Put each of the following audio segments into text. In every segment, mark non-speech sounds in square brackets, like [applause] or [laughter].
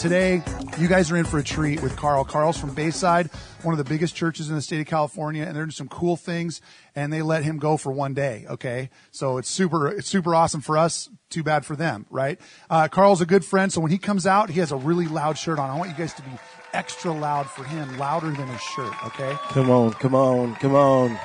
Today, you guys are in for a treat with Carl. Carl's from Bayside, one of the biggest churches in the state of California, and they're doing some cool things, and they let him go for one day, okay? So it's super, it's super awesome for us. Too bad for them, right? Uh, Carl's a good friend, so when he comes out, he has a really loud shirt on. I want you guys to be extra loud for him, louder than his shirt, okay? Come on, come on, come on.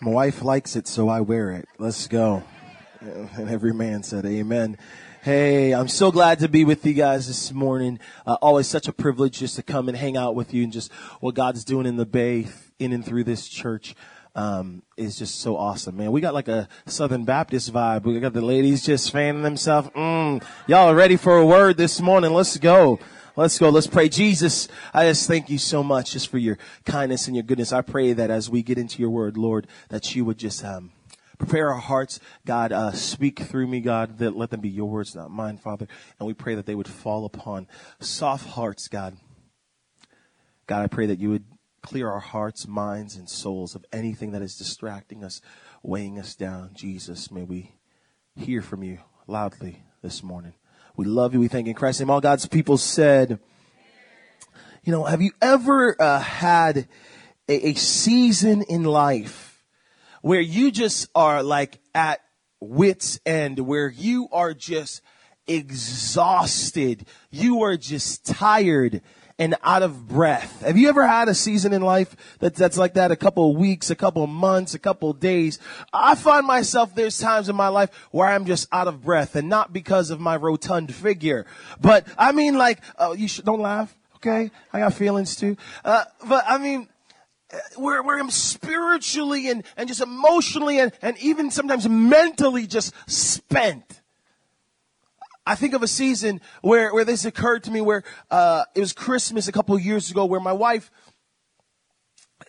My wife likes it, so I wear it. Let's go. [laughs] And every man said, Amen. Hey, I'm so glad to be with you guys this morning. Uh, always such a privilege just to come and hang out with you and just what God's doing in the Bay, in and through this church. Um, is just so awesome, man. We got like a Southern Baptist vibe. We got the ladies just fanning themselves. Mm, y'all are ready for a word this morning. Let's go. Let's go. Let's pray. Jesus, I just thank you so much just for your kindness and your goodness. I pray that as we get into your word, Lord, that you would just, um, prepare our hearts. God, uh, speak through me, God, that let them be your words, not mine, Father. And we pray that they would fall upon soft hearts, God. God, I pray that you would clear our hearts, minds, and souls of anything that is distracting us, weighing us down. Jesus, may we hear from you loudly this morning. We love you. We thank you in Christ's name. All God's people said, you know, have you ever uh, had a, a season in life where you just are like at wits end, where you are just exhausted. You are just tired and out of breath. Have you ever had a season in life that, that's like that? A couple of weeks, a couple of months, a couple of days. I find myself, there's times in my life where I'm just out of breath and not because of my rotund figure, but I mean like, uh, you should, don't laugh. Okay. I got feelings too. Uh, but I mean, where, where I'm spiritually and, and just emotionally and, and even sometimes mentally just spent. I think of a season where, where this occurred to me where, uh, it was Christmas a couple years ago where my wife,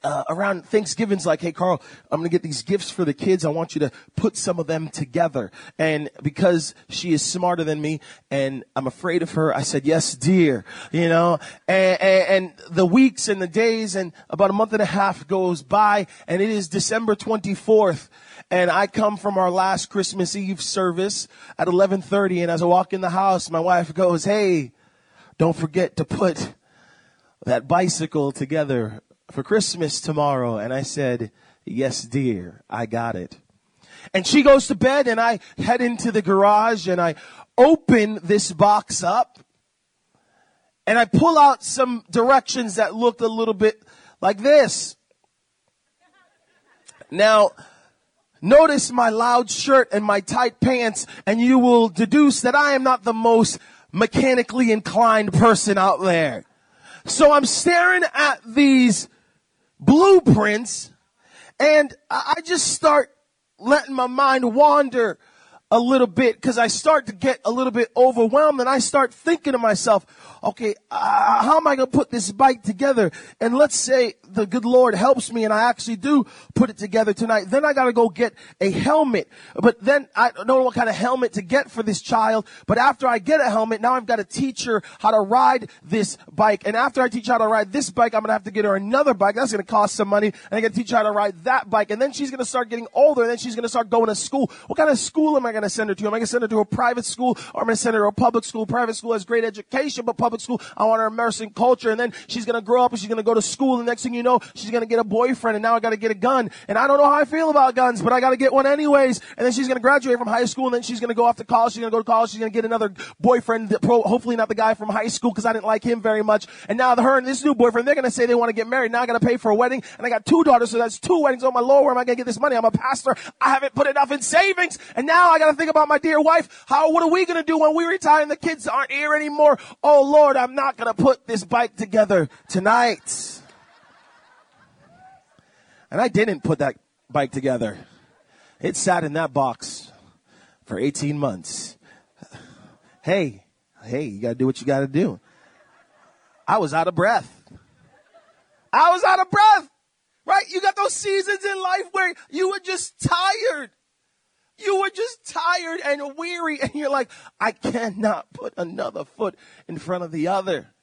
uh, around Thanksgiving's like, hey, Carl, I'm going to get these gifts for the kids. I want you to put some of them together. And because she is smarter than me and I'm afraid of her, I said, yes, dear, you know, and, and, and the weeks and the days and about a month and a half goes by and it is December 24th and I come from our last Christmas Eve service at 11:30 and as I walk in the house my wife goes, "Hey, don't forget to put that bicycle together for Christmas tomorrow. And I said, yes, dear, I got it. And she goes to bed and I head into the garage and I open this box up and I pull out some directions that looked a little bit like this. Now, notice my loud shirt and my tight pants and you will deduce that I am not the most mechanically inclined person out there. So I'm staring at these blueprints and I just start letting my mind wander a little bit because I start to get a little bit overwhelmed and I start thinking to myself, okay, uh, how am I going to put this bike together? And let's say the good Lord helps me and I actually do put it together tonight. Then I got to go get a helmet. But then I don't know what kind of helmet to get for this child. But after I get a helmet, now I've got to teach her how to ride this bike. And after I teach her how to ride this bike, I'm going to have to get her another bike. That's going to cost some money. And I got to teach her how to ride that bike. And then she's going to start getting older and then she's going to start going to school. What kind of school am I going to send her to? Am I going to send her to a private school or am I going to send her to a public school? Private school has great education, but public school, I want her immersed in culture. And then she's going to grow up and she's going to go to school. And next thing you know, she's going to get a boyfriend. And now I got to get a gun. And I don't know how I feel about guns, but I got to get one anyways. And then she's going to graduate from high school. And then she's going to go off to college. She's going to go to college. She's going to get another boyfriend. Hopefully not the guy from high school because I didn't like him very much. And now her and this new boyfriend, they're going to say they want to get married. Now I got to pay for a wedding. And I got two daughters. So that's two weddings. Oh my Lord, where am I going to get this money? I'm a pastor. I haven't put enough in savings. And now I got to think about my dear wife. How, what are we to do when we retire and the kids aren't here anymore? Oh Lord, I'm not to put this bike together tonight. And I didn't put that bike together. It sat in that box for 18 months. Hey, hey, you gotta do what you gotta do. I was out of breath. I was out of breath. Right? You got those seasons in life where you were just tired. You were just tired and weary and you're like, I cannot put another foot in front of the other.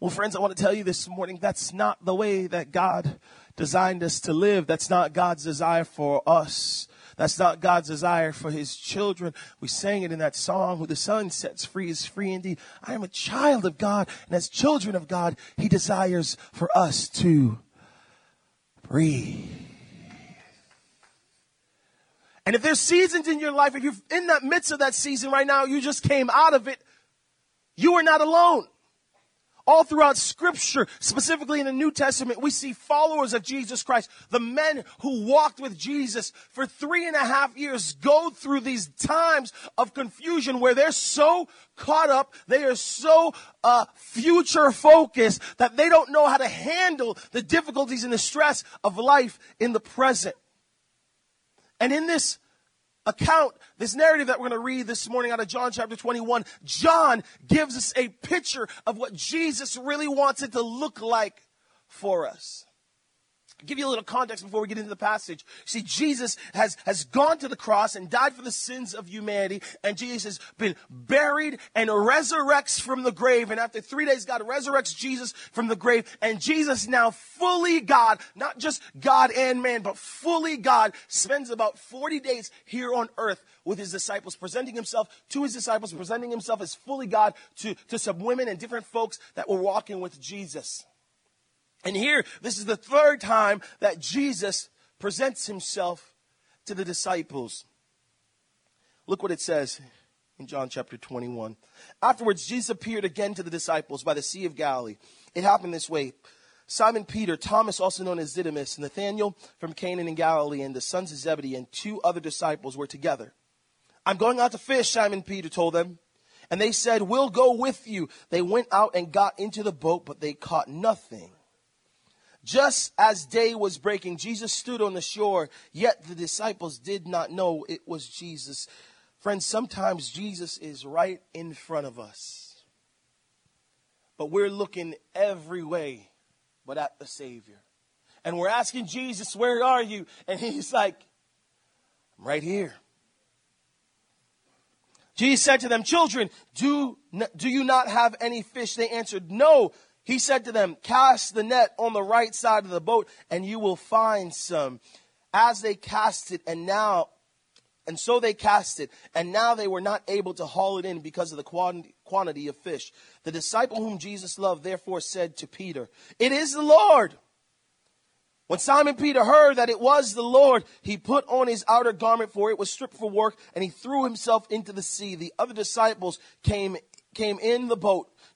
Well, friends, I want to tell you this morning that's not the way that God designed us to live. That's not God's desire for us. That's not God's desire for his children. We sang it in that song, who the son sets free is free indeed. I am a child of God, and as children of God, he desires for us to breathe. And if there's seasons in your life, if you're in that midst of that season right now, you just came out of it, you are not alone. All throughout scripture, specifically in the New Testament, we see followers of Jesus Christ, the men who walked with Jesus for three and a half years go through these times of confusion where they're so caught up, they are so uh, future focused that they don't know how to handle the difficulties and the stress of life in the present. And in this account, this narrative that we're going to read this morning out of John chapter 21, John gives us a picture of what Jesus really wants it to look like for us. Give you a little context before we get into the passage. See, Jesus has, has gone to the cross and died for the sins of humanity, and Jesus has been buried and resurrects from the grave. And after three days, God resurrects Jesus from the grave, and Jesus now fully God, not just God and man, but fully God, spends about 40 days here on earth with his disciples, presenting himself to his disciples, presenting himself as fully God to, to some women and different folks that were walking with Jesus. And here, this is the third time that Jesus presents himself to the disciples. Look what it says in John chapter 21. Afterwards, Jesus appeared again to the disciples by the Sea of Galilee. It happened this way. Simon Peter, Thomas, also known as Didymus, Nathanael from Canaan in Galilee, and the sons of Zebedee, and two other disciples were together. I'm going out to fish, Simon Peter told them. And they said, We'll go with you. They went out and got into the boat, but they caught nothing. Just as day was breaking, Jesus stood on the shore, yet the disciples did not know it was Jesus. Friends, sometimes Jesus is right in front of us, but we're looking every way but at the Savior. And we're asking Jesus, Where are you? And he's like, I'm right here. Jesus said to them, Children, do, do you not have any fish? They answered, No. He said to them, Cast the net on the right side of the boat, and you will find some. As they cast it, and now, and so they cast it, and now they were not able to haul it in because of the quantity of fish. The disciple whom Jesus loved therefore said to Peter, It is the Lord. When Simon Peter heard that it was the Lord, he put on his outer garment, for it was stripped for work, and he threw himself into the sea. The other disciples came, came in the boat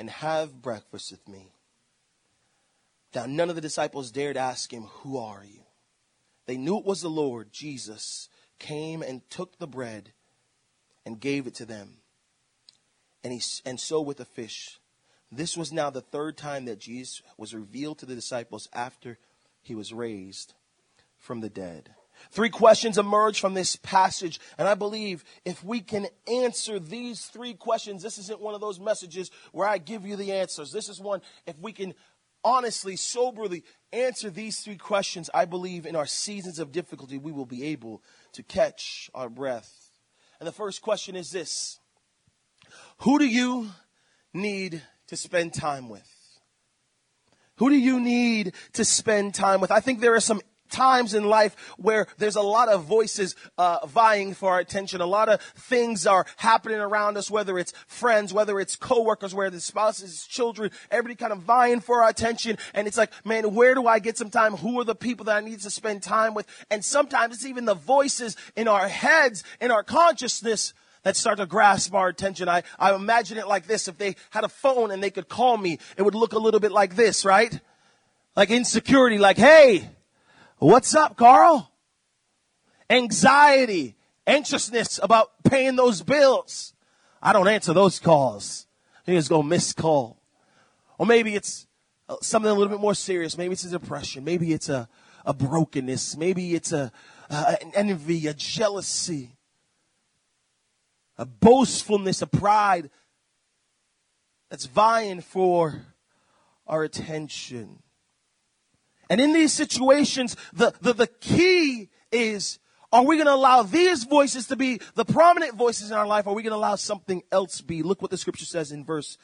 and have breakfast with me. Now, none of the disciples dared ask him, Who are you? They knew it was the Lord, Jesus, came and took the bread and gave it to them. And, he, and so with the fish. This was now the third time that Jesus was revealed to the disciples after he was raised from the dead. Three questions emerge from this passage, and I believe if we can answer these three questions, this isn't one of those messages where I give you the answers. This is one, if we can honestly, soberly answer these three questions, I believe in our seasons of difficulty, we will be able to catch our breath. And the first question is this Who do you need to spend time with? Who do you need to spend time with? I think there are some times in life where there's a lot of voices uh, vying for our attention. A lot of things are happening around us, whether it's friends, whether it's coworkers, whether it's spouses, children, everybody kind of vying for our attention. And it's like, man, where do I get some time? Who are the people that I need to spend time with? And sometimes it's even the voices in our heads, in our consciousness that start to grasp our attention. I, I imagine it like this. If they had a phone and they could call me, it would look a little bit like this, right? Like insecurity, like, hey, What's up, Carl? Anxiety, anxiousness about paying those bills. I don't answer those calls. You just go miss call. Or maybe it's uh, something a little bit more serious. Maybe it's a depression. Maybe it's a, a brokenness. Maybe it's a, uh, an envy, a jealousy, a boastfulness, a pride that's vying for our attention. And in these situations, the, the, the key is are we going to allow these voices to be the prominent voices in our life? Or are we going to allow something else be? Look what the scripture says in verse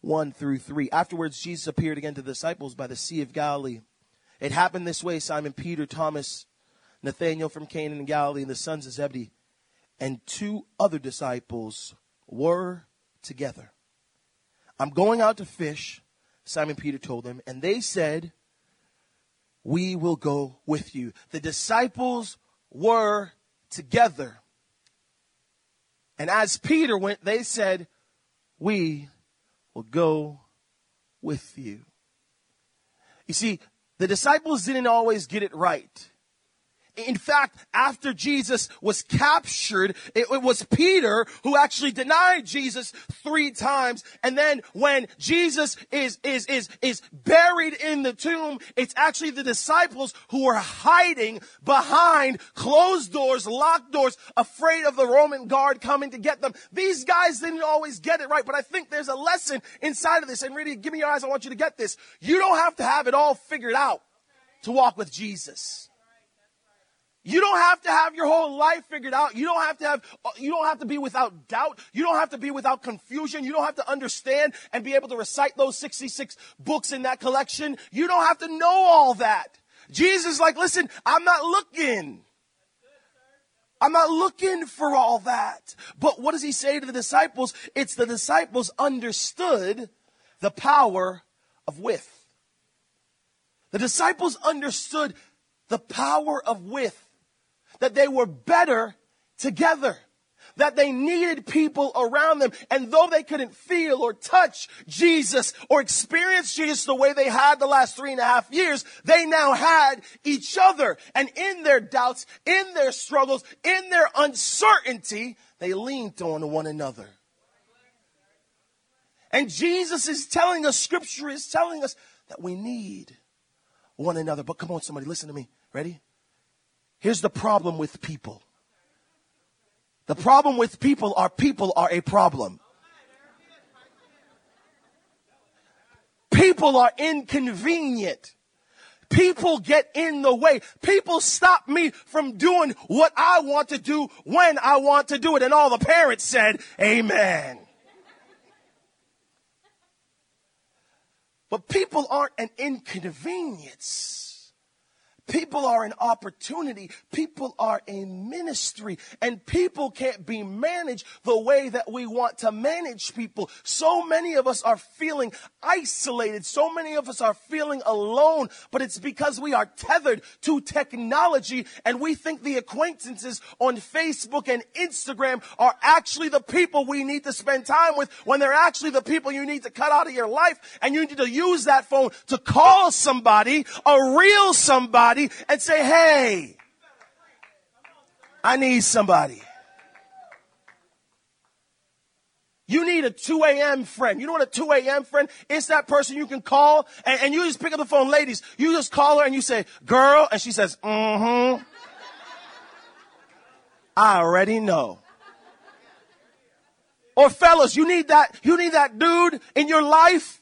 1 through 3. Afterwards, Jesus appeared again to the disciples by the Sea of Galilee. It happened this way Simon Peter, Thomas, Nathanael from Cana in Galilee, and the sons of Zebedee, and two other disciples were together. I'm going out to fish, Simon Peter told them, and they said, We will go with you. The disciples were together. And as Peter went, they said, We will go with you. You see, the disciples didn't always get it right. In fact, after Jesus was captured, it, it, was Peter who actually denied Jesus three times. And then when Jesus is, is, is, is buried in the tomb, it's actually the disciples who are hiding behind closed doors, locked doors, afraid of the Roman guard coming to get them. These guys didn't always get it right, but I think there's a lesson inside of this. And really, give me your eyes. I want you to get this. You don't have to have it all figured out to walk with Jesus. You don't have to have your whole life figured out. You don't have to have, you don't have to be without doubt. You don't have to be without confusion. You don't have to understand and be able to recite those 66 books in that collection. You don't have to know all that. Jesus like, listen, I'm not looking. I'm not looking for all that. But what does he say to the disciples? It's the disciples understood the power of with. The disciples understood the power of with that they were better together. That they needed people around them. And though they couldn't feel or touch Jesus or experience Jesus the way they had the last three and a half years, they now had each other. And in their doubts, in their struggles, in their uncertainty, they leaned on one another. And Jesus is telling us, scripture is telling us that we need one another. But come on, somebody, listen to me. Ready? Here's the problem with people. The problem with people are people are a problem. People are inconvenient. People get in the way. People stop me from doing what I want to do when I want to do it. And all the parents said, Amen. But people aren't an inconvenience. People are an opportunity. People are a ministry and people can't be managed the way that we want to manage people. So many of us are feeling isolated. So many of us are feeling alone, but it's because we are tethered to technology and we think the acquaintances on Facebook and Instagram are actually the people we need to spend time with when they're actually the people you need to cut out of your life and you need to use that phone to call somebody, a real somebody somebody and say, hey, I need somebody. You need a 2 a.m. friend. You know what a 2 a.m. friend? It's that person you can call and, and, you just pick up the phone. Ladies, you just call her and you say, girl, and she says, mm-hmm. I already know. Or fellas, you need that, you need that dude in your life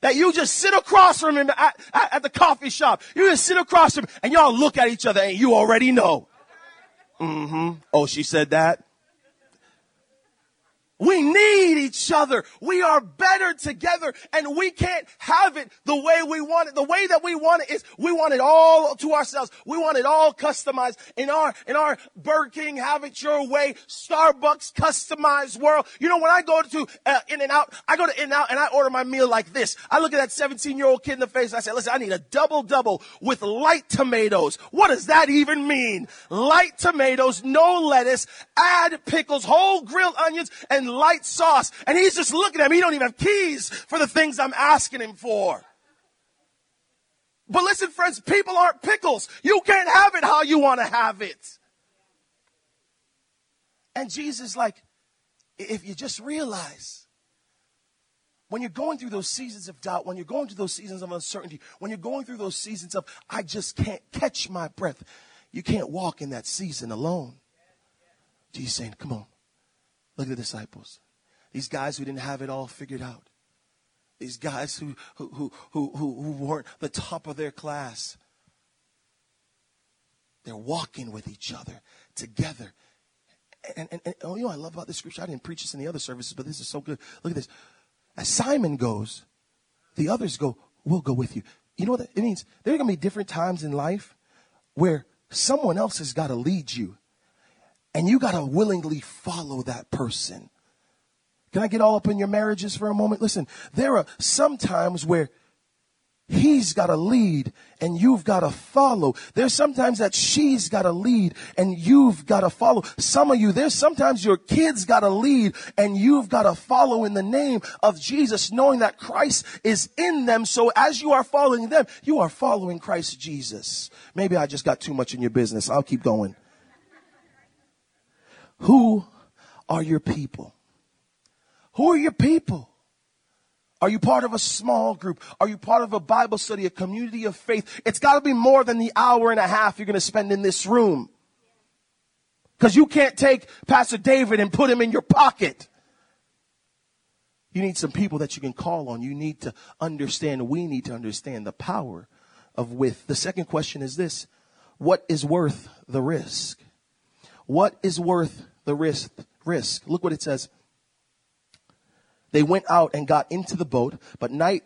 that you just sit across from him at, at, at the coffee shop. You just sit across from him and y'all look at each other and you already know. Mm-hmm. Oh, she said that. We need each other. We are better together and we can't have it the way we want it. The way that we want it is we want it all to ourselves. We want it all customized in our, in our Burger King, have it your way, Starbucks customized world. You know, when I go to uh, In and Out, I go to In and Out and I order my meal like this. I look at that 17 year old kid in the face and I say, listen, I need a double double with light tomatoes. What does that even mean? Light tomatoes, no lettuce, add pickles, whole grilled onions, and light sauce. And he's just looking at me. He don't even have keys for the things I'm asking him for. But listen, friends, people aren't pickles. You can't have it how you want to have it. And Jesus, like, if you just realize when you're going through those seasons of doubt, when you're going through those seasons of uncertainty, when you're going through those seasons of, I just can't catch my breath, you can't walk in that season alone. Jesus saying, come on, look at the disciples. These guys who didn't have it all figured out. These guys who, who, who, who, who weren't the top of their class. They're walking with each other together. And, and, and oh, you know, I love about this scripture. I didn't preach this in the other services, but this is so good. Look at this. As Simon goes, the others go, we'll go with you. You know what it means? There are going to be different times in life where someone else has got to lead you and you got to willingly follow that person. Can I get all up in your marriages for a moment? Listen, there are some times where He's got to lead and you've got to follow. There's sometimes that she's got to lead and you've got to follow. Some of you, there's sometimes your kids got to lead and you've got to follow in the name of Jesus, knowing that Christ is in them. So as you are following them, you are following Christ Jesus. Maybe I just got too much in your business. I'll keep going. Who are your people? Who are your people? Are you part of a small group? Are you part of a Bible study, a community of faith? It's got to be more than the hour and a half you're going to spend in this room. Because you can't take Pastor David and put him in your pocket. You need some people that you can call on. You need to understand, we need to understand the power of with. The second question is this What is worth the risk? What is worth the risk? Risk. Look what it says. They went out and got into the boat, but night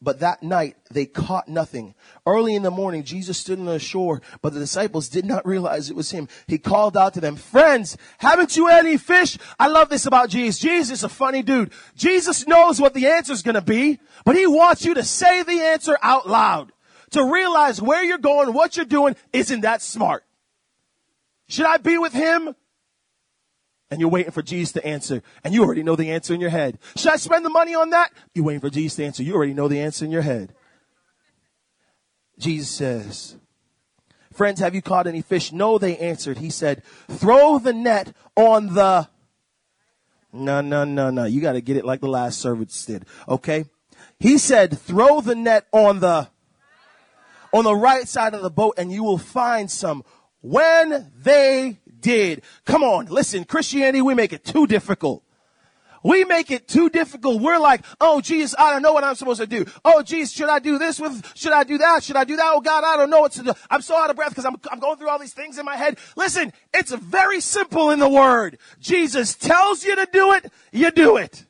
but that night they caught nothing. Early in the morning, Jesus stood on the shore, but the disciples did not [laughs] realize it was him. He called out to them, friends, haven't you any fish? I love this about Jesus. Jesus is a funny dude. Jesus knows what the answer is going to be, but he wants you to say the answer out loud. To realize where you're going, what you're doing, isn't that smart. Should I be with him? And you're waiting for Jesus to answer, and you already know the answer in your head. Should I spend the money on that? You're waiting for Jesus to answer. You already know the answer in your head. Jesus says, Friends, have you caught any fish? No, they answered. He said, Throw the net on the. No, no, no, no. You got to get it like the last servants did. Okay? He said, Throw the net on the. On the right side of the boat, and you will find some. When they did. Come on, listen, Christianity, we make it too difficult. We make it too difficult. We're like, oh, Jesus, I don't know what I'm supposed to do. Oh, Jesus, should I do this with, should I do that? Should I do that? Oh, God, I don't know what to do. I'm so out of breath because I'm, I'm going through all these things in my head. Listen, it's very simple in the word. Jesus tells you to do it, you do it.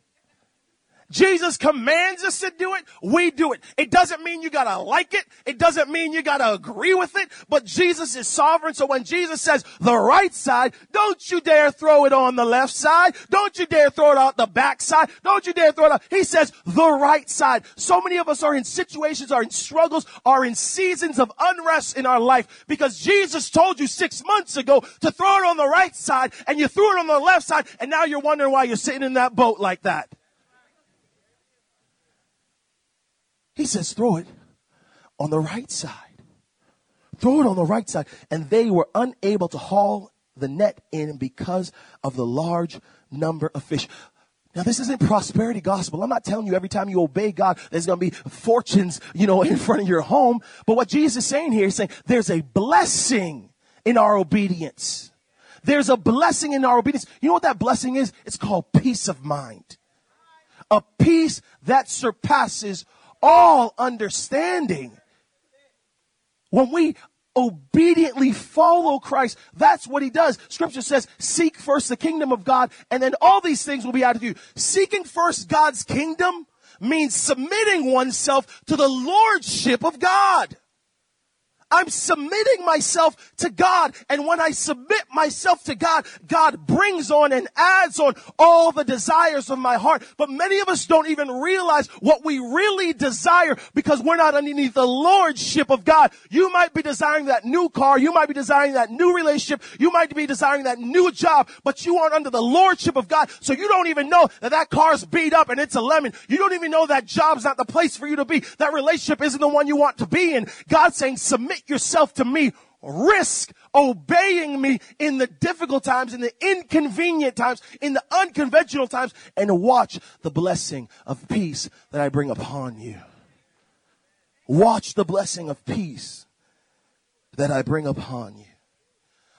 Jesus commands us to do it, we do it. It doesn't mean you gotta like it. It doesn't mean you gotta agree with it, but Jesus is sovereign. So when Jesus says the right side, don't you dare throw it on the left side. Don't you dare throw it out the back side. Don't you dare throw it out. He says the right side. So many of us are in situations, are in struggles, are in seasons of unrest in our life because Jesus told you six months ago to throw it on the right side and you threw it on the left side and now you're wondering why you're sitting in that boat like that. He says, throw it on the right side. Throw it on the right side. And they were unable to haul the net in because of the large number of fish. Now, this isn't prosperity gospel. I'm not telling you every time you obey God, there's going to be fortunes, you know, [laughs] in front of your home. But what Jesus is saying here is saying there's a blessing in our obedience. There's a blessing in our obedience. You know what that blessing is? It's called peace of mind. A peace that surpasses all understanding. When we obediently follow Christ, that's what he does. Scripture says, seek first the kingdom of God, and then all these things will be added to you. Seeking first God's kingdom means submitting oneself to the lordship of God. I'm submitting myself to God. And when I submit myself to God, God brings on and adds on all the desires of my heart. But many of us don't even realize what we really desire because we're not underneath the lordship of God. You might be desiring that new car. You might be desiring that new relationship. You might be desiring that new job, but you aren't under the lordship of God. So you don't even know that that car's beat up and it's a lemon. You don't even know that job's not the place for you to be. That relationship isn't the one you want to be in. God's saying submit yourself to me risk obeying me in the difficult times, in the inconvenient times, in the unconventional times, and watch the blessing of peace that I bring upon you. Watch the blessing of peace that I bring upon you.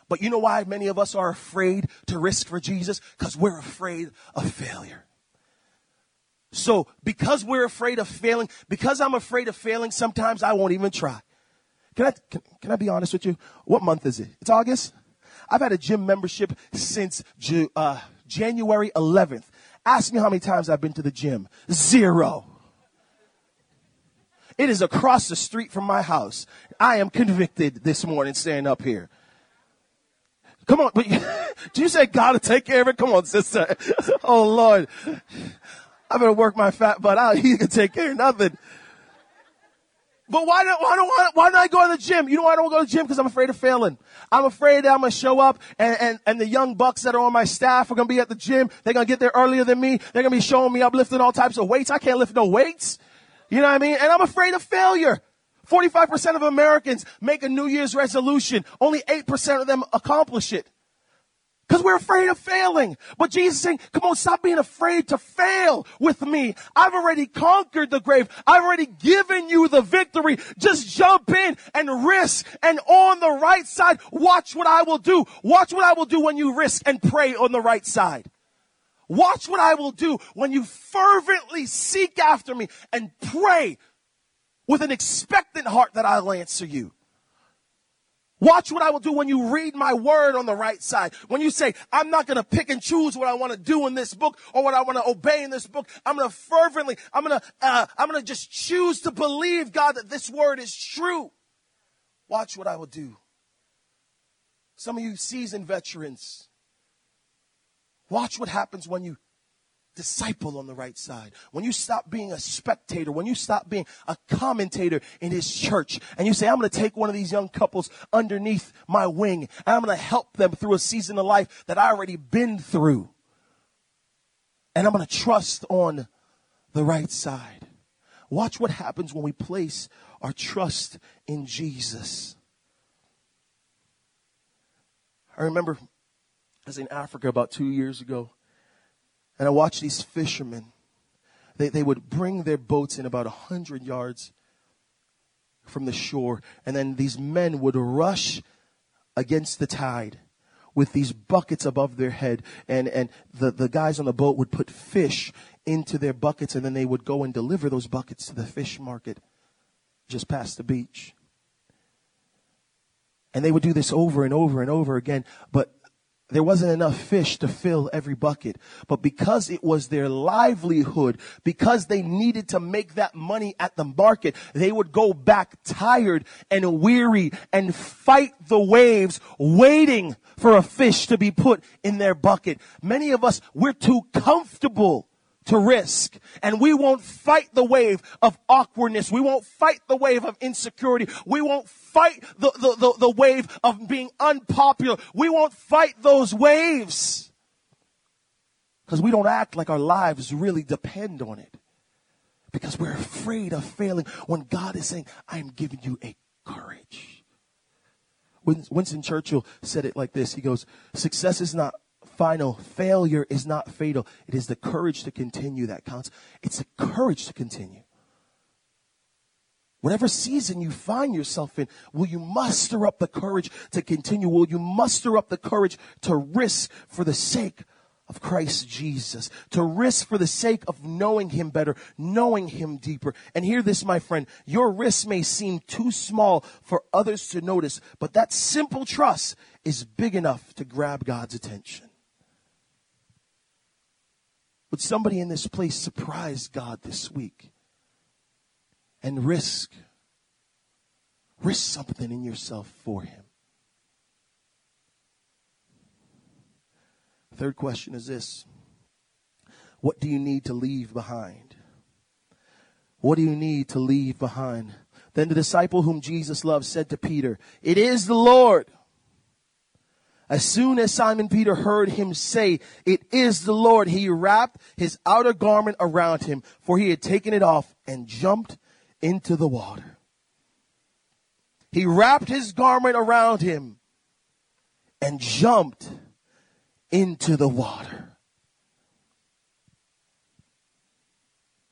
But you know why many of us are afraid to risk for Jesus? Because we're afraid of failure. So because we're afraid of failing, because I'm afraid of failing, sometimes I won't even try. Can I, can, can I be honest with you? What month is it? It's August? I've had a gym membership since uh, January 11th. Ask me how many times I've been to the gym. Zero. It is across the street from my house. I am convicted this morning standing up here. Come on, but [laughs] do you say God to take care of it? Come on, sister. [laughs] Oh Lord. I better work my fat butt out. [laughs] He can take care of nothing. But why don't, why don't, why don't I go to the gym? You know why I don't go to the gym? Because I'm afraid of failing. I'm afraid that I'm going to show up and, and, and the young bucks that are on my staff are going to be at the gym. They're going to get there earlier than me. They're going to be showing me up lifting all types of weights. I can't lift no weights. You know what I mean? And I'm afraid of failure. 45% of Americans make a New Year's resolution. Only 8% of them accomplish it. Because we're afraid of failing. But Jesus is saying, come on, stop being afraid to fail with me. I've already conquered the grave. I've already given you the victory. Just jump in and risk. And on the right side, watch what I will do. Watch what I will do when you risk and pray on the right side. Watch what I will do when you fervently seek after me and pray with an expectant heart that I'll answer you. Watch what I will do when you read my word on the right side. When you say, I'm not going to pick and choose what I want to do in this book or what I want to obey in this book. I'm going to fervently, I'm going to, uh, I'm going to just choose to believe, God, that this word is true. Watch what I will do. Some of you seasoned veterans, watch what happens when you disciple on the right side, when you stop being a spectator, when you stop being a commentator in his church, and you say, I'm going to take one of these young couples underneath my wing, and I'm going to help them through a season of life that I already been through. And I'm going to trust on the right side. Watch what happens when we place our trust in Jesus. I remember I was in Africa about two years ago and I watched these fishermen. They, they would bring their boats in about a hundred yards from the shore. And then these men would rush against the tide with these buckets above their head. And, and the, the guys on the boat would put fish into their buckets and then they would go and deliver those buckets to the fish market just past the beach. And they would do this over and over and over again. But there wasn't enough fish to fill every bucket. But because it was their livelihood, because they needed to make that money at the market, they would go back tired and weary and fight the waves waiting for a fish to be put in their bucket. Many of us, we're too comfortable to risk. And we won't fight the wave of awkwardness. We won't fight the wave of insecurity. We won't fight the, the, the, the wave of being unpopular. We won't fight those waves. Because we don't act like our lives really depend on it. Because we're afraid of failing when God is saying, I'm giving you a courage. Winston Churchill said it like this. He goes, success is not final. Failure is not fatal. It is the courage to continue that counts. It's the courage to continue. Whatever season you find yourself in, will you muster up the courage to continue? Will you muster up the courage to risk for the sake of Christ Jesus, to risk for the sake of knowing Him better, knowing Him deeper. And hear this, my friend, your risk may seem too small for others to notice, but that simple trust is big enough to grab God's attention. Would somebody in this place surprise God this week and risk, risk something in yourself for Him? Third question is this What do you need to leave behind? What do you need to leave behind? Then the disciple whom Jesus loved said to Peter, It is the Lord. As soon as Simon Peter heard him say, it is the Lord, he wrapped his outer garment around him, for he had taken it off and jumped into the water. he wrapped his garment around him and jumped into the water.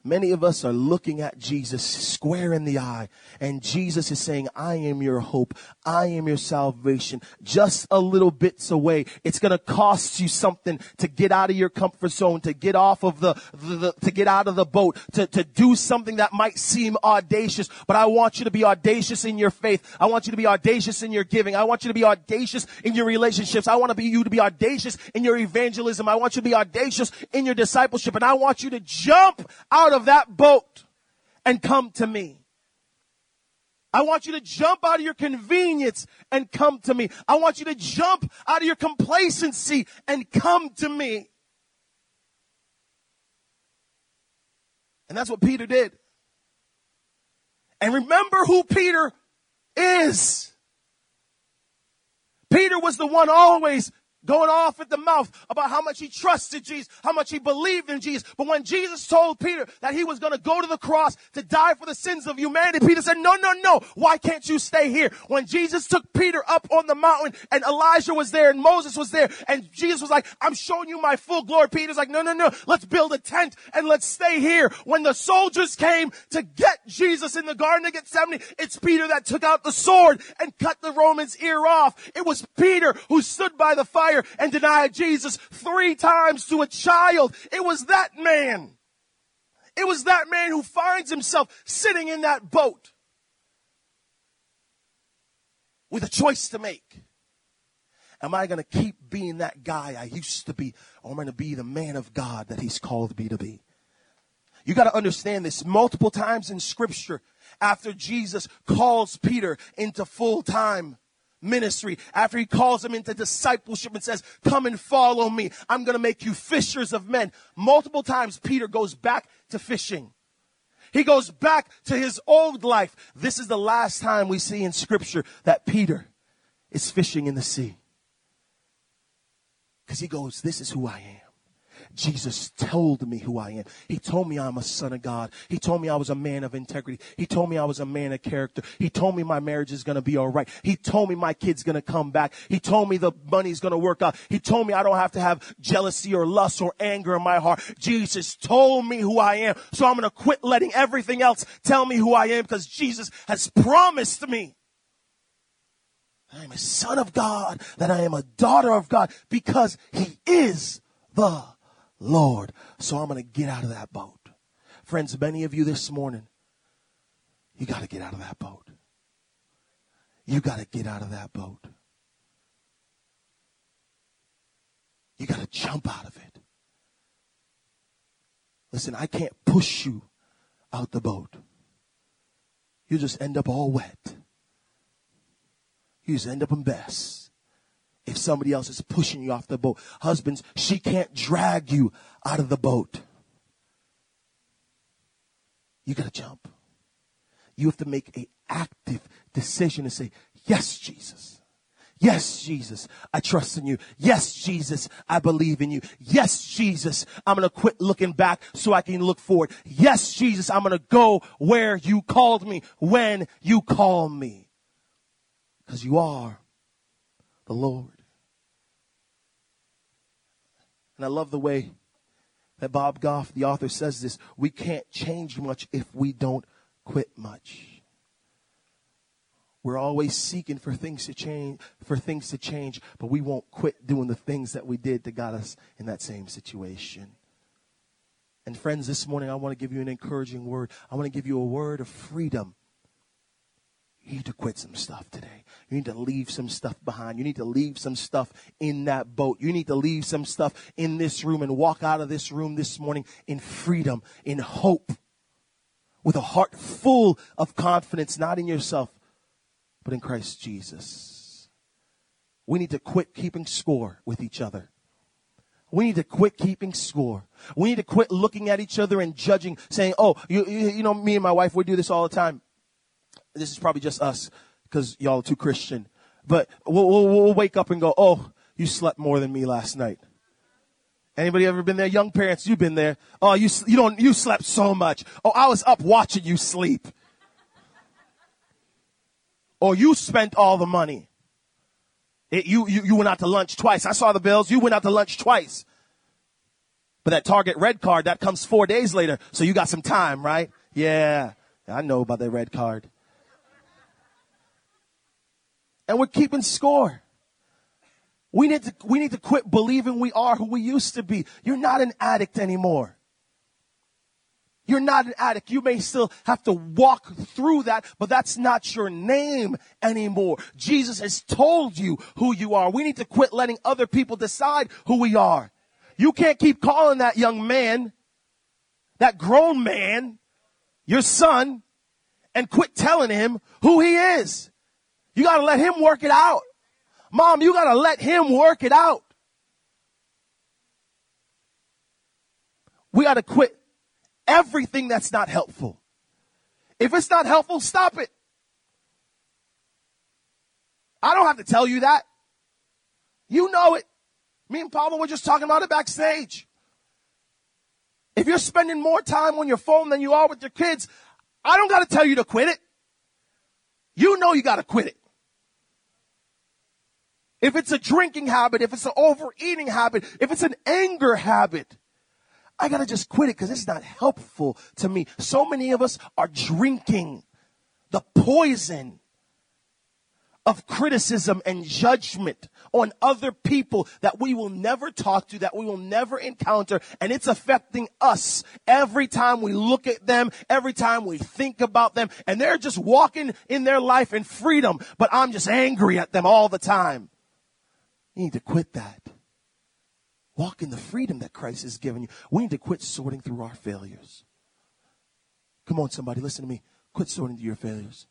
Many of us are looking at Jesus square in the eye, and Jesus is saying, I am your hope. I am your salvation. Just a little bits away. It's going to cost you something to get out of your comfort zone, to get off of the, the, the, to get out of the boat, to, to do something that might seem audacious. But I want you to be audacious in your faith. I want you to be audacious in your giving. I want you to be audacious in your relationships. I want to be you to be audacious in your evangelism. I want you to be audacious in your discipleship. And I want you to jump out of of that boat and come to me. I want you to jump out of your convenience and come to me. I want you to jump out of your complacency and come to me. And that's what Peter did. And remember who Peter is. Peter was the one always going off at the mouth about how much he trusted Jesus, how much he believed in Jesus. But when Jesus told Peter that he was going to go to the cross to die for the sins of humanity, Peter said, no, no, no. Why can't you stay here? When Jesus took Peter up on the mountain and Elijah was there and Moses was there and Jesus was like, I'm showing you my full glory. Peter's like, no, no, no. Let's build a tent and let's stay here. When the soldiers came to get Jesus in the Garden of Gethsemane, it's Peter that took out the sword and cut the Roman's ear off. It was Peter who stood by the fire and denied Jesus three times to a child. It was that man. It was that man who finds himself sitting in that boat with a choice to make. Am I going to keep being that guy I used to be, or am I going to be the man of God that He's called me to be? You got to understand this multiple times in Scripture after Jesus calls Peter into full time ministry after he calls him into discipleship and says, come and follow me. I'm going to make you fishers of men. Multiple times Peter goes back to fishing. He goes back to his old life. This is the last time we see in scripture that Peter is fishing in the sea. Because he goes, this is who I am. Jesus told me who I am. He told me I'm a son of God. He told me I was a man of integrity. He told me I was a man of character. He told me my marriage is going to be all right. He told me my kid's going to come back. He told me the money's going to work out. He told me I don't have to have jealousy or lust or anger in my heart. Jesus told me who I am. So I'm going to quit letting everything else tell me who I am because Jesus has promised me. I am a son of God, that I am a daughter of God because he is the Lord. So I'm going to get out of that boat. Friends, many of you this morning, you got to get out of that boat. You got to get out of that boat. You got to jump out of it. Listen, I can't push you out the boat. You just end up all wet. You just end up in mess if somebody else is pushing you off the boat. Husbands, she can't drag you out of the boat. You got to jump. You have to make an active decision to say, Yes, Jesus. Yes, Jesus, I trust in you. Yes, Jesus, I believe in you. Yes, Jesus, I'm going to quit looking back so I can look forward. Yes, Jesus, I'm going to go where you called me when you call me. Because you are the Lord. And I love the way that Bob Goff, the author, says this. We can't change much if we don't quit much. We're always seeking for things to change, for things to change, but we won't quit doing the things that we did that got us in that same situation. And friends, this morning I want to give you an encouraging word. I want to give you a word of freedom you need to quit some stuff today. You need to leave some stuff behind. You need to leave some stuff in that boat. You need to leave some stuff in this room and walk out of this room this morning in freedom, in hope, with a heart full of confidence, not in yourself, but in Christ Jesus. We need to quit keeping score with each other. We need to quit keeping score. We need to quit looking at each other and judging, saying, oh, you, you, know, me and my wife, we do this all the time this is probably just us because y'all are too Christian. But we'll, we'll, we'll wake up and go, oh, you slept more than me last night. Anybody ever been there? Young parents, you've been there. Oh, you, you don't, you slept so much. Oh, I was up watching you sleep. or you spent all the money. It, you, you, you went out to lunch twice. I saw the bills. You went out to lunch twice. But that Target red card, that comes four days later. So you got some time, right? Yeah. I know about that red card. And we're keeping score. We need to, we need to quit believing we are who we used to be. You're not an addict anymore. You're not an addict. You may still have to walk through that, but that's not your name anymore. Jesus has told you who you are. We need to quit letting other people decide who we are. You can't keep calling that young man, that grown man, your son, and quit telling him who he is. You gotta let him work it out. Mom, you gotta let him work it out. We gotta quit everything that's not helpful. If it's not helpful, stop it. I don't have to tell you that. You know it. Me and Pablo were just talking about it backstage. If you're spending more time on your phone than you are with your kids, I don't got to tell you to quit it. You know you got to quit it. If it's a drinking habit, if it's an overeating habit, if it's an anger habit, I gotta just quit it because it's not helpful to me. So many of us are drinking the poison of criticism and judgment on other people that we will never talk to, that we will never encounter, and it's affecting us every time we look at them, every time we think about them, and they're just walking in their life in freedom, but I'm just angry at them all the time. You need to quit that. Walk in the freedom that Christ has given you. We need to quit sorting through our failures. Come on, somebody, listen to me. Quit sorting through your failures.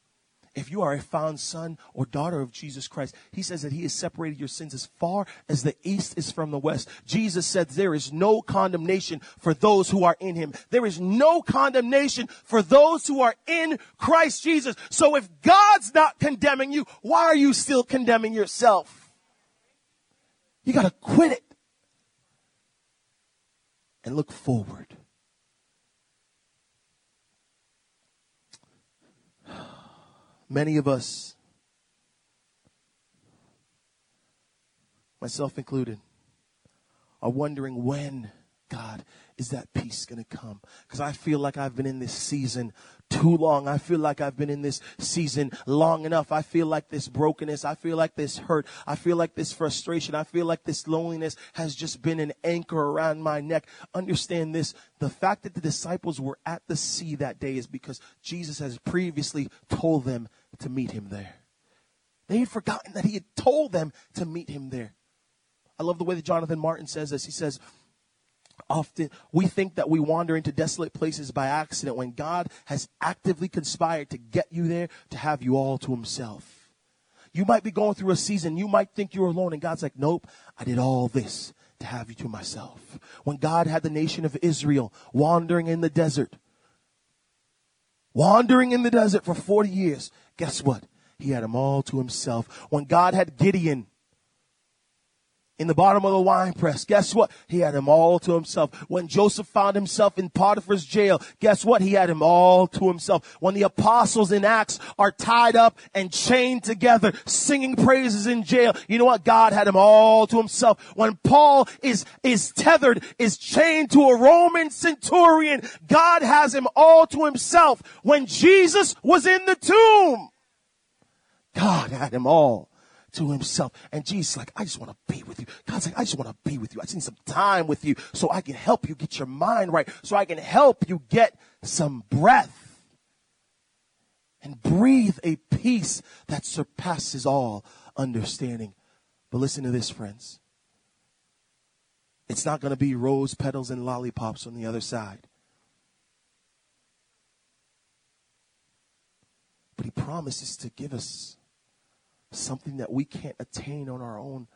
If you are a found son or daughter of Jesus Christ, he says that he has separated your sins as far as the east is from the west. Jesus said there is no condemnation for those who are in him. There is no condemnation for those who are in Christ Jesus. So if God's not condemning you, why are you still condemning yourself? You got to quit it and look forward. Many of us, myself included, are wondering when, God, is that peace going to come? Because I feel like I've been in this season too long. I feel like I've been in this season long enough. I feel like this brokenness. I feel like this hurt. I feel like this frustration. I feel like this loneliness has just been an anchor around my neck. Understand this. The fact that the disciples were at the sea that day is because Jesus has previously told them to meet him there. They had forgotten that he had told them to meet him there. I love the way that Jonathan Martin says this. He says, often we think that we wander into desolate places by accident when God has actively conspired to get you there to have you all to himself. You might be going through a season, you might think you're alone, and God's like, nope, I did all this to have you to myself. When God had the nation of Israel wandering in the desert, wandering in the desert for 40 years, guess what? He had them all to himself. When God had Gideon in the bottom of the wine press. Guess what? He had him all to himself. When Joseph found himself in Potiphar's jail, guess what? He had him all to himself. When the apostles in Acts are tied up and chained together, singing praises in jail, you know what? God had him all to himself. When Paul is, is tethered, is chained to a Roman centurion, God has him all to himself. When Jesus was in the tomb, God had him all to himself. And Jesus like, I just want to be with you. God's like, I just want to be with you. I just need some time with you so I can help you get your mind right, so I can help you get some breath and breathe a peace that surpasses all understanding. But listen to this, friends. It's not going to be rose petals and lollipops on the other side. But he promises to give us something that we can't attain on our own.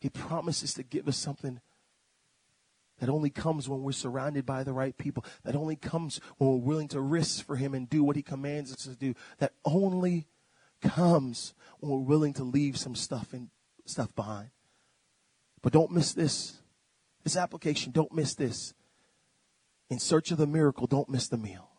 He promises to give us something that only comes when we're surrounded by the right people, that only comes when we're willing to risk for Him and do what He commands us to do, that only comes when we're willing to leave some stuff and stuff behind. But don't miss this. This application, don't miss this. In search of the miracle, don't miss the meal.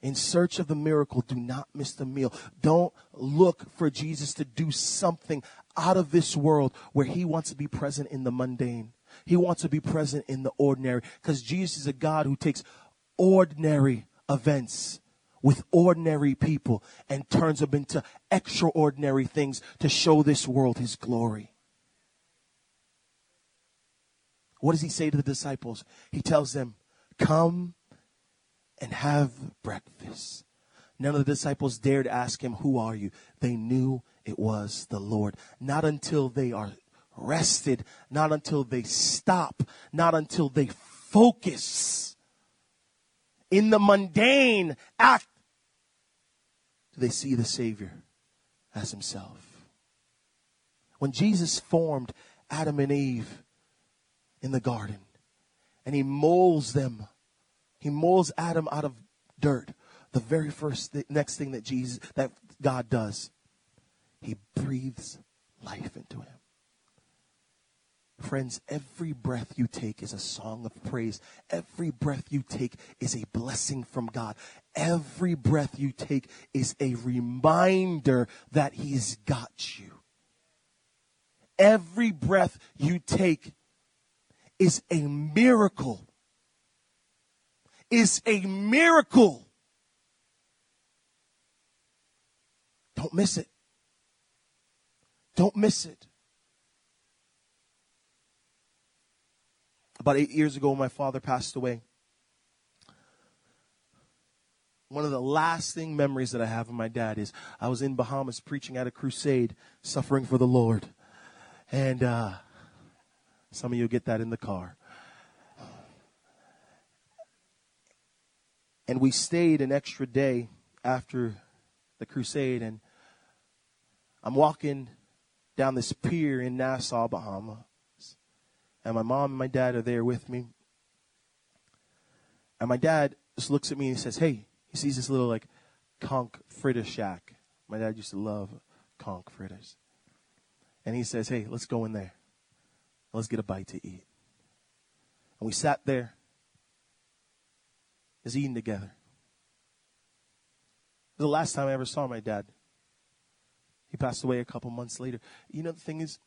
In search of the miracle, do not miss the meal. Don't look for Jesus to do something out of this world where he wants to be present in the mundane. He wants to be present in the ordinary because Jesus is a God who takes ordinary events with ordinary people and turns them into extraordinary things to show this world his glory. What does he say to the disciples? He tells them, Come and have breakfast. None of the disciples dared ask him, Who are you? They knew it was the Lord. Not until they are rested, not until they stop, not until they focus in the mundane act do they see the Savior as Himself. When Jesus formed Adam and Eve in the garden and He molds them he molds Adam out of dirt. The very first th- next thing that Jesus that God does, he breathes life into him. Friends, every breath you take is a song of praise. Every breath you take is a blessing from God. Every breath you take is a reminder that He's got you. Every breath you take is a miracle is a miracle. Don't miss it. Don't miss it. About eight years ago, my father passed away. One of the lasting memories that I have of my dad is I was in Bahamas preaching at a crusade, suffering for the Lord. And uh, some of you get that in the car. And we stayed an extra day after the crusade. And I'm walking down this pier in Nassau, Bahamas. And my mom and my dad are there with me. And my dad just looks at me and he says, Hey, he sees this little like conch fritter shack. My dad used to love conch fritters. And he says, Hey, let's go in there. Let's get a bite to eat. And we sat there is eating together. The last time I ever saw my dad. He passed away a couple months later. You know, the thing is,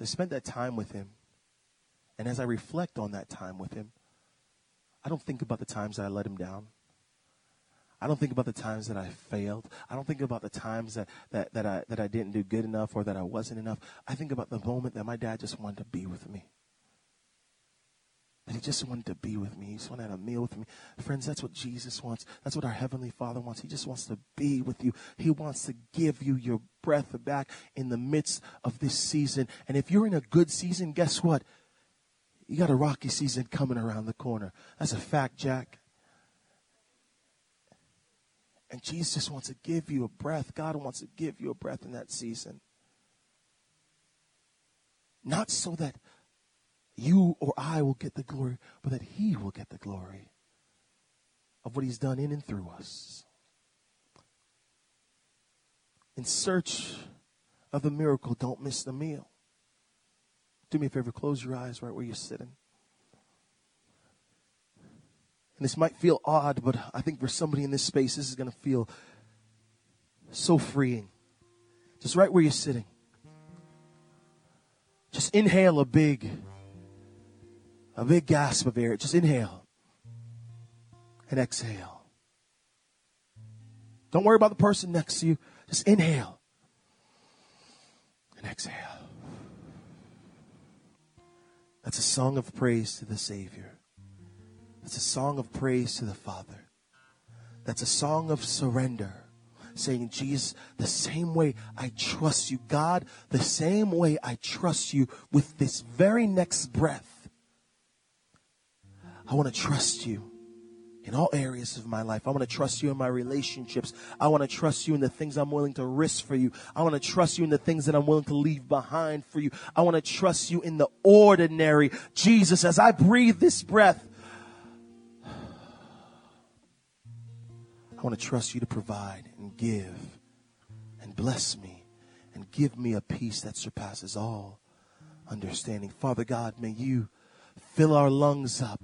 I spent that time with him. And as I reflect on that time with him, I don't think about the times that I let him down. I don't think about the times that I failed. I don't think about the times that, that, that, I, that I didn't do good enough or that I wasn't enough. I think about the moment that my dad just wanted to be with me. That he just wanted to be with me. He just wanted to have a meal with me. Friends, that's what Jesus wants. That's what our Heavenly Father wants. He just wants to be with you. He wants to give you your breath back in the midst of this season. And if you're in a good season, guess what? You got a rocky season coming around the corner. That's a fact, Jack. And Jesus just wants to give you a breath. God wants to give you a breath in that season. Not so that you or I will get the glory, but that He will get the glory of what He's done in and through us. In search of the miracle, don't miss the meal. Do me a favor, close your eyes right where you're sitting. And this might feel odd, but I think for somebody in this space, this is going to feel so freeing. Just right where you're sitting. Just inhale a big a big gasp of air. Just inhale and exhale. Don't worry about the person next to you. Just inhale and exhale. That's a song of praise to the Savior. That's a song of praise to the Father. That's a song of surrender. Saying, Jesus, the same way I trust you, God, the same way I trust you with this very next breath, I want to trust you in all areas of my life. I want to trust you in my relationships. I want to trust you in the things I'm willing to risk for you. I want to trust you in the things that I'm willing to leave behind for you. I want to trust you in the ordinary. Jesus, as I breathe this breath, I want to trust you to provide and give and bless me and give me a peace that surpasses all understanding. Father God, may you fill our lungs up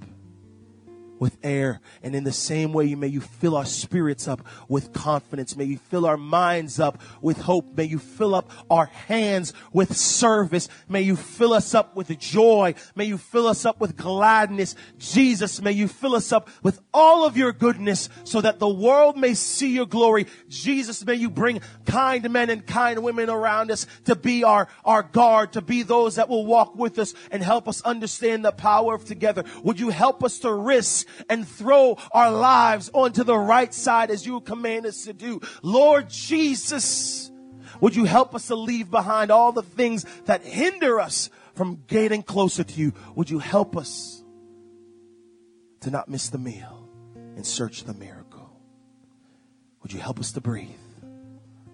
with air. And in the same way, may you fill our spirits up with confidence. May you fill our minds up with hope. May you fill up our hands with service. May you fill us up with joy. May you fill us up with gladness. Jesus, may you fill us up with all of your goodness so that the world may see your glory. Jesus, may you bring kind men and kind women around us to be our, our guard, to be those that will walk with us and help us understand the power of together. Would you help us to risk and throw our lives onto the right side as you command us to do. Lord Jesus, would you help us to leave behind all the things that hinder us from getting closer to you? Would you help us to not miss the meal and search the miracle? Would you help us to breathe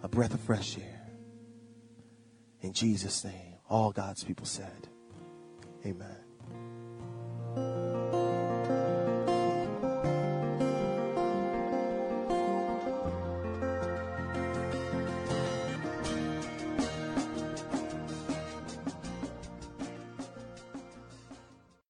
a breath of fresh air? In Jesus' name, all God's people said, Amen.